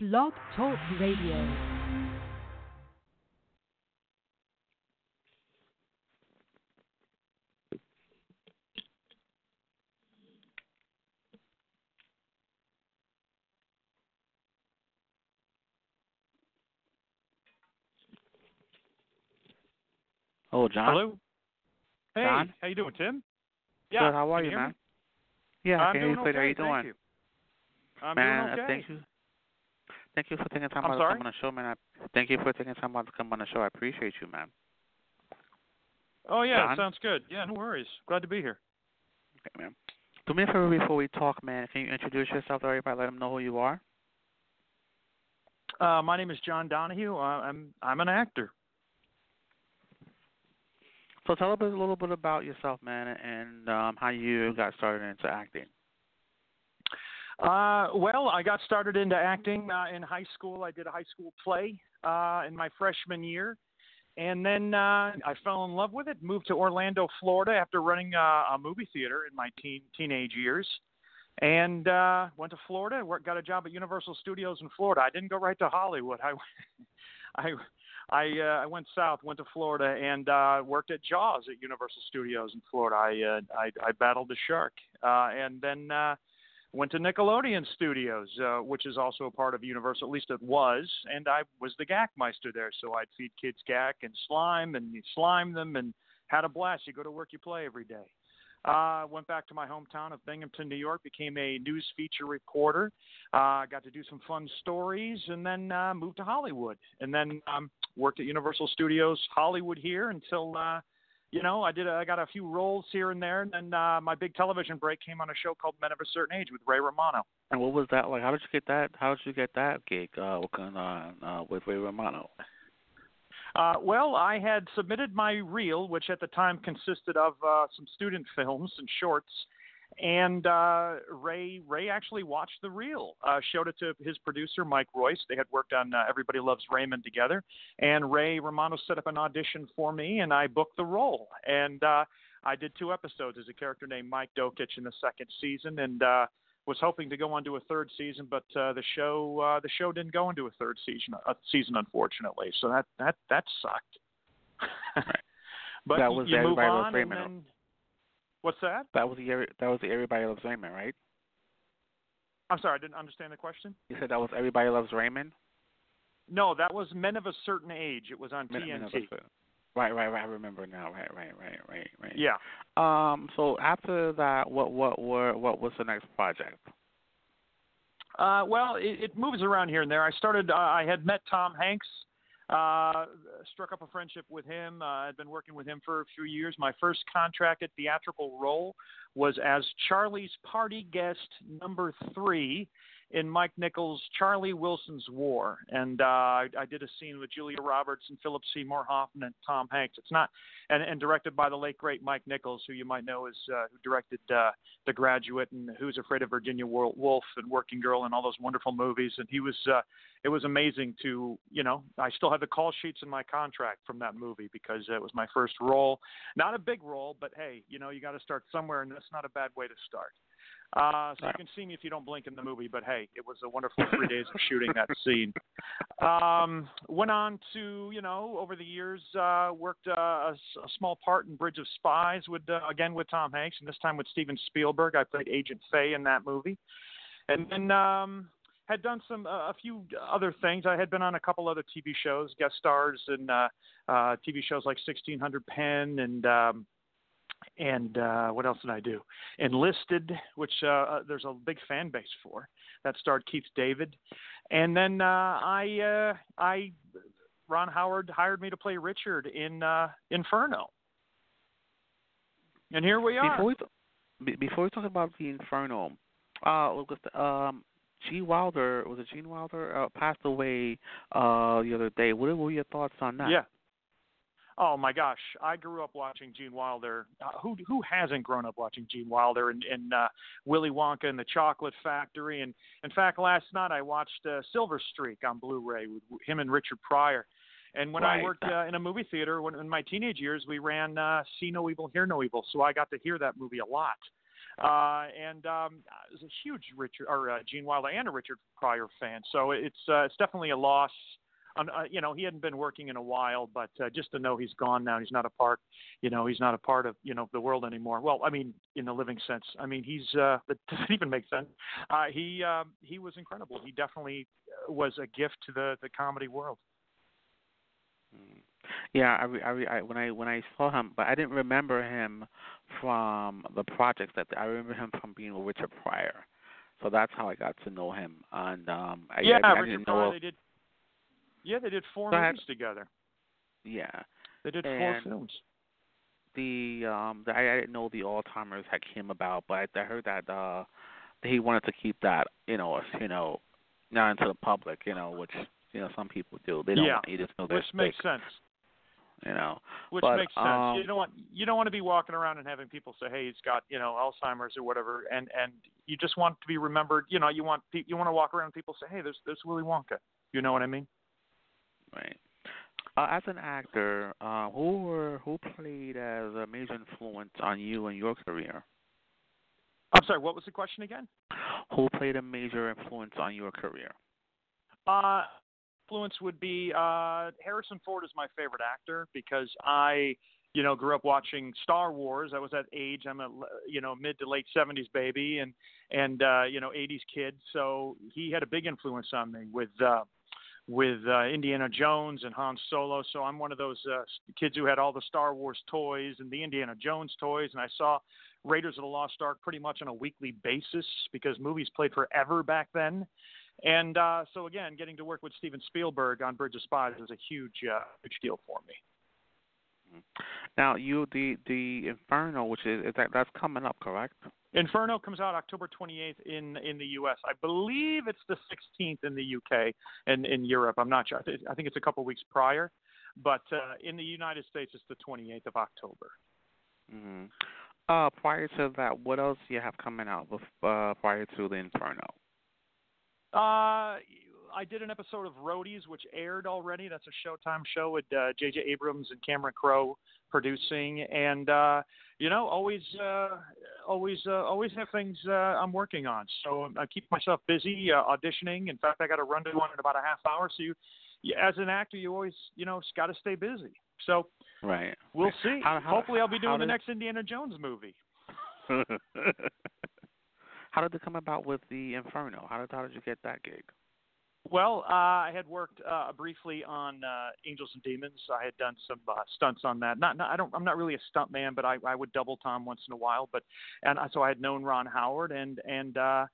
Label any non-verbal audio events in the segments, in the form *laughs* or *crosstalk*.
Blog Talk Radio. Oh, Jon. Hello. Hey, Jon? how you doing, Tim? Good. How are can you, hear man? me? Yeah, I I'm can hear you doing clear. How okay, you doing? Thank you. I'm man, doing okay. thank you. Thank you for taking time I'm out to sorry? come on the show, man. I, thank you for taking time out to come on the show. I appreciate you, man. Oh yeah, Jon? sounds good. Yeah, no worries. Glad to be here. Okay, man. Do me a favor before we talk, man. Can you introduce yourself to everybody? Let them know who you are. Uh, my name is Jon Donahue. Uh, I'm I'm an actor. So tell us a little bit about yourself, man, and um, how you got started into acting. Uh, well, I got started into acting uh, in high school. I did a high school play uh, in my freshman year, and then uh, I fell in love with it. Moved to Orlando, Florida, after running uh, a movie theater in my teen teenage years, and uh, went to Florida. Worked, got a job at Universal Studios in Florida. I didn't go right to Hollywood. *laughs* I, I, I, uh, I went south, went to Florida, and uh, worked at Jaws at Universal Studios in Florida. I, uh, I, I battled the shark, uh, and then. Uh, went to Nickelodeon Studios, uh, which is also a part of Universal, at least it was, and I was the Gackmeister there. So I'd feed kids gack and slime, and slime them, and had a blast. You go to work, you play every day. Uh, went back to my hometown of Binghamton, New York, became a news feature reporter. Uh, got to do some fun stories, and then uh, moved to Hollywood, and then um, worked at Universal Studios Hollywood here until. Uh, you know, I did. A, I got a few roles here and there, and then uh, my big television break came on a show called Men of a Certain Age with Ray Romano. And what was that like? How did you get that? How did you get that gig uh, working on uh, with Ray Romano? Uh, well, I had submitted my reel, which at the time consisted of uh, some student films and shorts, and uh, Ray Ray actually watched the reel, uh, showed it to his producer Mike Royce. They had worked on uh, Everybody Loves Raymond together, and Ray Romano set up an audition for me, and I booked the role. And uh, I did two episodes as a character named Mike Dokich in the second season, and uh, was hoping to go on to a third season, but uh, the show uh, the show didn't go into a third season, uh, season unfortunately. So that that that sucked. *laughs* but That was you move on, Raymond. and then what's that? That was the that was the Everybody Loves Raymond, right? I'm sorry, I didn't understand the question. You said that was Everybody Loves Raymond. No, that was Men of a Certain Age. It was on Men- TNT. Men of a Certain- Right, right, right. I remember now. Right, right, right, right, right. Yeah. Um. So after that, what, what were, what was the next project? Uh, well, it, it moves around here and there. I started. Uh, I had met Tom Hanks. Uh, struck up a friendship with him. Uh, I'd been working with him for a few years. My first contracted theatrical role was as Charlie's party guest number three in Mike Nichols' Charlie Wilson's War, and uh, I, I did a scene with Julia Roberts and Philip Seymour Hoffman and Tom Hanks. It's not and, and directed by the late great Mike Nichols, who you might know is uh, who directed uh, The Graduate and Who's Afraid of Virginia Woolf and Working Girl and all those wonderful movies. And he was uh, it was amazing to you know I still have the call sheets in my contract from that movie because it was my first role. Not a big role, but hey, you know you got to start somewhere, and that's not a bad way to start. Uh, so you can see me if you don't blink in the movie, but hey, it was a wonderful three days of shooting that *laughs* scene. Um, went on to, you know, over the years, uh, worked uh, a, a small part in Bridge of Spies with, uh, again with Tom Hanks, and this time with Steven Spielberg. I played Agent Faye in that movie, and then um, had done some uh, a few other things. I had been on a couple other TV shows, guest stars in uh, uh, TV shows like 1600 Penn and. Um, and uh, what else did I do? Enlisted, which uh, uh, there's a big fan base for. That starred Keith David, and then uh, I, uh, I, Ron Howard hired me to play Richard in uh, Inferno, and here we are. Before we before we talk about the Inferno, uh, look, um, Gene Wilder was it Gene Wilder uh, passed away uh the other day. What were your thoughts on that? Yeah. Oh my gosh, I grew up watching Gene Wilder. Uh, who who hasn't grown up watching Gene Wilder and, and uh, Willy Wonka and the Chocolate Factory? And in fact, last night I watched uh, Silver Streak on Blu-ray with him and Richard Pryor. And when I worked uh, in a movie theater, when in my teenage years, we ran uh, See No Evil, Hear No Evil, so I got to hear that movie a lot. uh, and um, I was a huge Richard or uh, Gene Wilder and a Richard Pryor fan. So it's uh, it's definitely a loss. Uh, you know, he hadn't been working in a while, but uh, just to know he's gone now, he's not a part. You know, he's not a part of you know the world anymore. Well, I mean, in the living sense. I mean, he's uh, *laughs* that doesn't even make sense. Uh, he um, he was incredible. He definitely uh, was a gift to the the comedy world. Mm. Yeah, I, re, I, re, I when I when I saw him, but I didn't remember him from the projects that I remember him from being with Richard Pryor. So that's how I got to know him. And um, I, yeah, I, I Richard didn't Pryor. know. They did. Yeah, they did four ahead. movies together. Yeah, They did four films. the um, the, I, I didn't know the Alzheimer's had came about, but I, I heard that uh, that he wanted to keep that, you know, you know, not into the public, you know, which you know some people do. They don't Yeah, want you to know they're Which makes sick, sense. you know. Which But, makes sense. um, you don't want you don't want to be walking around and having people say, "Hey, he's got you know Alzheimer's or whatever," and and you just want to be remembered. You know, you want you want to walk around and people say, "Hey, there's there's Willy Wonka." You know what I mean? Right. Uh, as an actor, uh, who were who played as a major influence on you and your career? I'm sorry. What was the question again? Who played a major influence on your career? Uh, influence would be uh, Harrison Ford is my favorite actor because I, you know, grew up watching Star Wars. I was that age. I'm a you know mid to late 70s baby and and uh, you know 80s kid. So he had a big influence on me with. Uh, with uh, Indiana Jones and Han Solo, so I'm one of those uh, kids who had all the Star Wars toys and the Indiana Jones toys, and I saw Raiders of the Lost Ark pretty much on a weekly basis because movies played forever back then. And uh, so again, getting to work with Steven Spielberg on Bridge of Spies was a huge, uh, huge deal for me. Now, you the the Inferno, which is, is that that's coming up, correct? Inferno comes out October 28th in in the U.S. I believe it's the 16th in the U.K. and in Europe. I'm not sure. I thi- I think it's a couple weeks prior, but uh, in the United States, it's the 28th of October. Mm-hmm. Uh, prior to that, what else do you have coming out bef- uh, prior to the Inferno? Uh, I did an episode of Roadies, which aired already. That's a Showtime show with uh, J.J. Abrams and Cameron Crowe producing, and uh, you know, always, uh, always, uh, always have things uh, I'm working on. So I keep myself busy uh, auditioning. In fact, I got to run to one in about a half hour. So you, you as an actor, you always, you know, got to stay busy. So Right. we'll see. How- how- Hopefully, I'll be doing the did- next Indiana Jones movie. *laughs* how did it come about with the Inferno? How did how did you get that gig? Well, uh, I had worked uh, briefly on uh, Angels and Demons. I had done some uh, stunts on that. Not, not, I don't, I'm not really a stunt man, but I, I would double Tom once in a while. But, and I- so I had known Ron Howard, and and uh,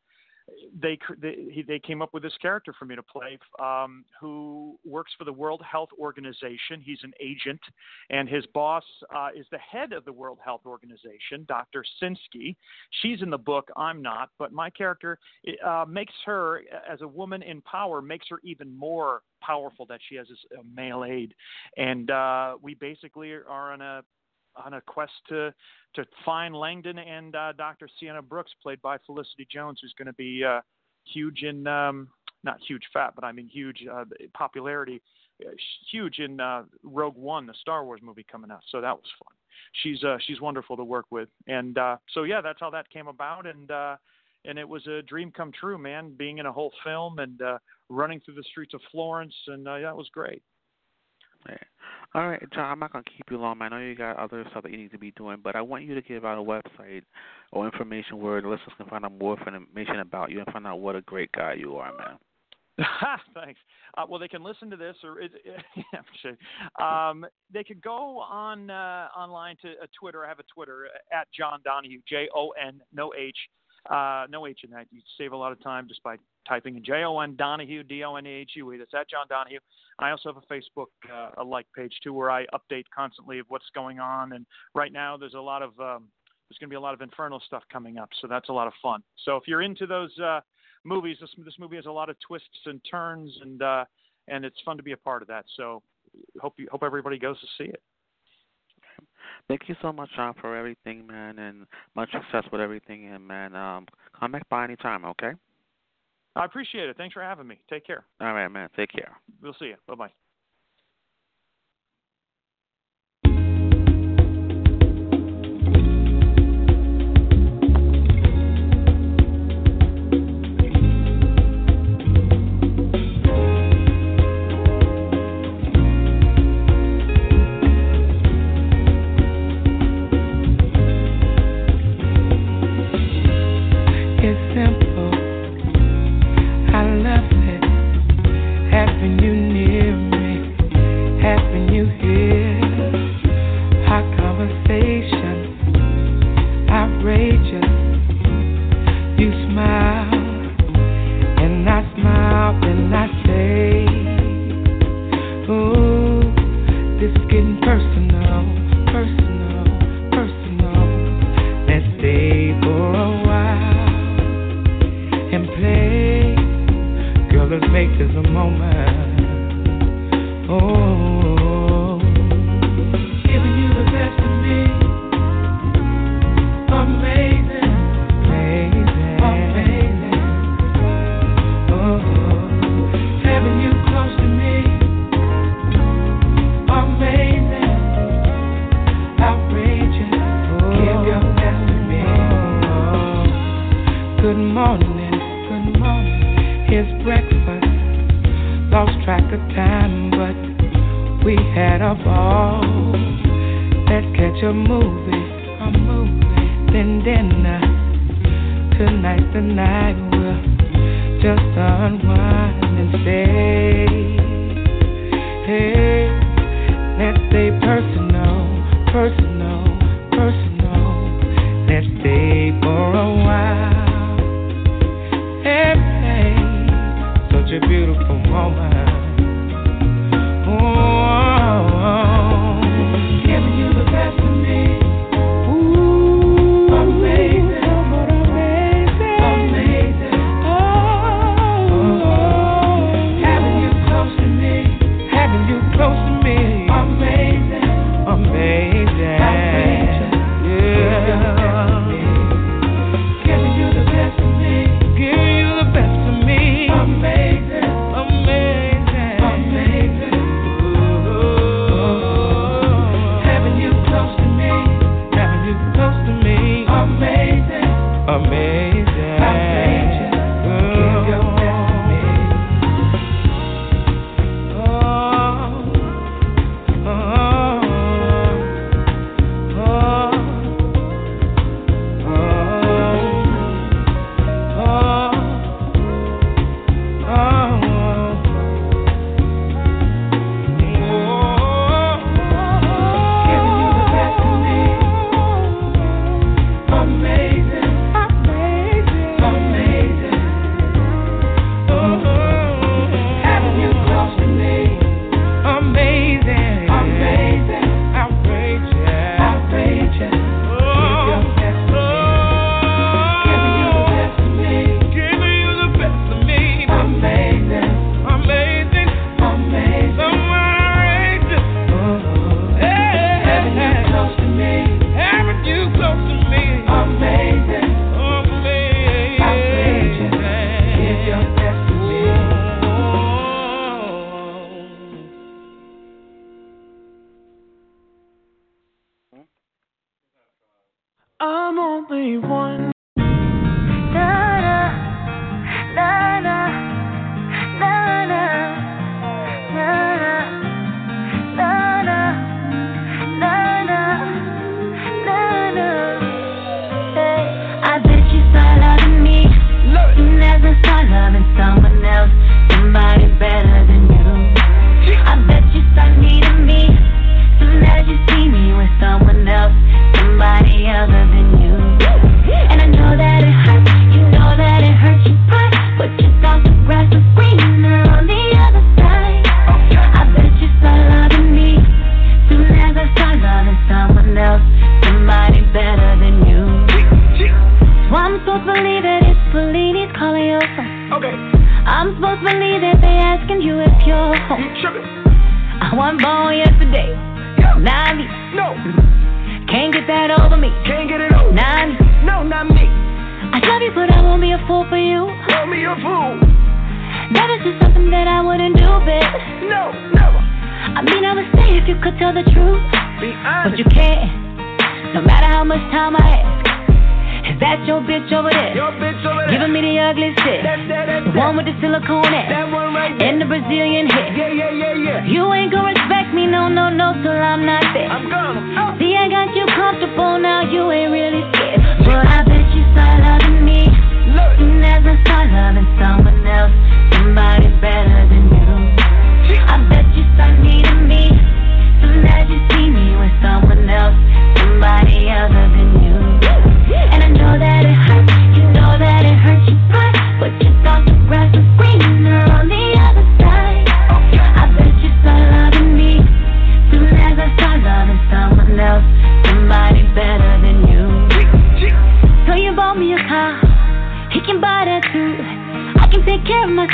they they they came up with this character for me to play, um, who works for the World Health Organization. He's an agent, and his boss uh, is the head of the World Health Organization, Dr. Sinskey. She's in the book. I'm not, but my character uh, makes her, as a woman in power, makes her even more powerful that she has this male aide, and uh, we basically are on a on a quest to to find Langdon and uh, Dr. Sienna Brooks, played by Felicity Jones, who's going to be uh, huge in um, not huge fat, but I mean huge uh, popularity, uh, huge in uh, Rogue One, the Star Wars movie coming out. So that was fun. She's uh, she's wonderful to work with, and uh, so yeah, that's how that came about, and uh, and it was a dream come true, man. Being in a whole film and uh, running through the streets of Florence, and that was great. All right, Jon. I'm not gonna keep you long. I know you got other stuff that you need to be doing, but I want you to give out a website or information where the listeners can find out more information about you and find out what a great guy you are, man. *laughs* Thanks. Uh, well, they can listen to this, or it, *laughs* yeah, sure. Um, they could go on uh, online to uh, Twitter. I have a Twitter uh, at Jon Donahue, J O N, no H, uh, no H in that. You save a lot of time just by typing in J O N Donahue, D O N A H U E. That's at Jon Donahue. I also have a Facebook uh, a like page too, where I update constantly of what's going on. And right now, there's a lot of um, there's going to be a lot of Infernal stuff coming up, so that's a lot of fun. So if you're into those. Uh, movies. This this movie has a lot of twists and turns, and uh, and it's fun to be a part of that. So hope you hope everybody goes to see it. Thank you so much, John, for everything, man, and much success with everything. And man, um, come back by any time, okay? I appreciate it. Thanks for having me. Take care. All right, man. Take care. We'll see you. Bye bye. Hey. I'm only one that. Giving me the ugly shit. That, that, that, the one with the silicone ass. Right and the Brazilian hit. Yeah, yeah, yeah, you ain't gonna respect me, no, no, no, till I'm not there. I'm gone. See, I got you comfortable now, you ain't really scared. But I bet you start loving me. Look. Soon as I start loving someone else, somebody better.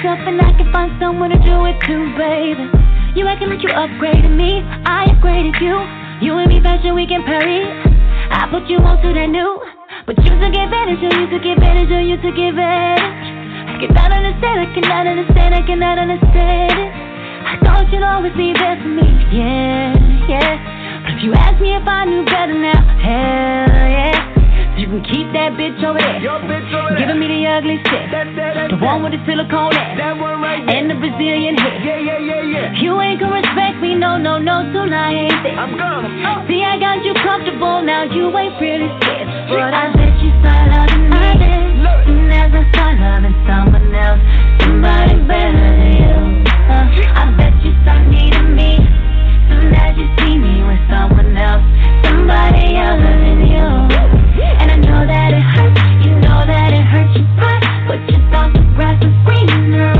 myself and I can find someone to do it too, baby. You acting like you upgraded me, I upgraded you. You and me fashion week in Paris. I put you on to that new, but you took advantage, oh you took advantage, oh you took advantage. I cannot understand, I cannot understand, I cannot understand it. I thought you'd always be there for me, yeah, yeah. But if you ask me if I knew better now, hell can keep that bitch over there. Your bitch over there. Giving me the ugly shit. That, that, that, the one with the silicone ass. That one right there. And the Brazilian hair. Yeah, yeah, yeah, yeah. You ain't gonna respect me, no, no, no, tonight. I'm gonna. Oh. See, I got you comfortable, now you ain't really scared. But I bet you start loving me. Look. Soon as I start loving someone else, somebody better than you. Uh, I bet you start needing me. Soon as you see me with someone else, somebody other grass was greener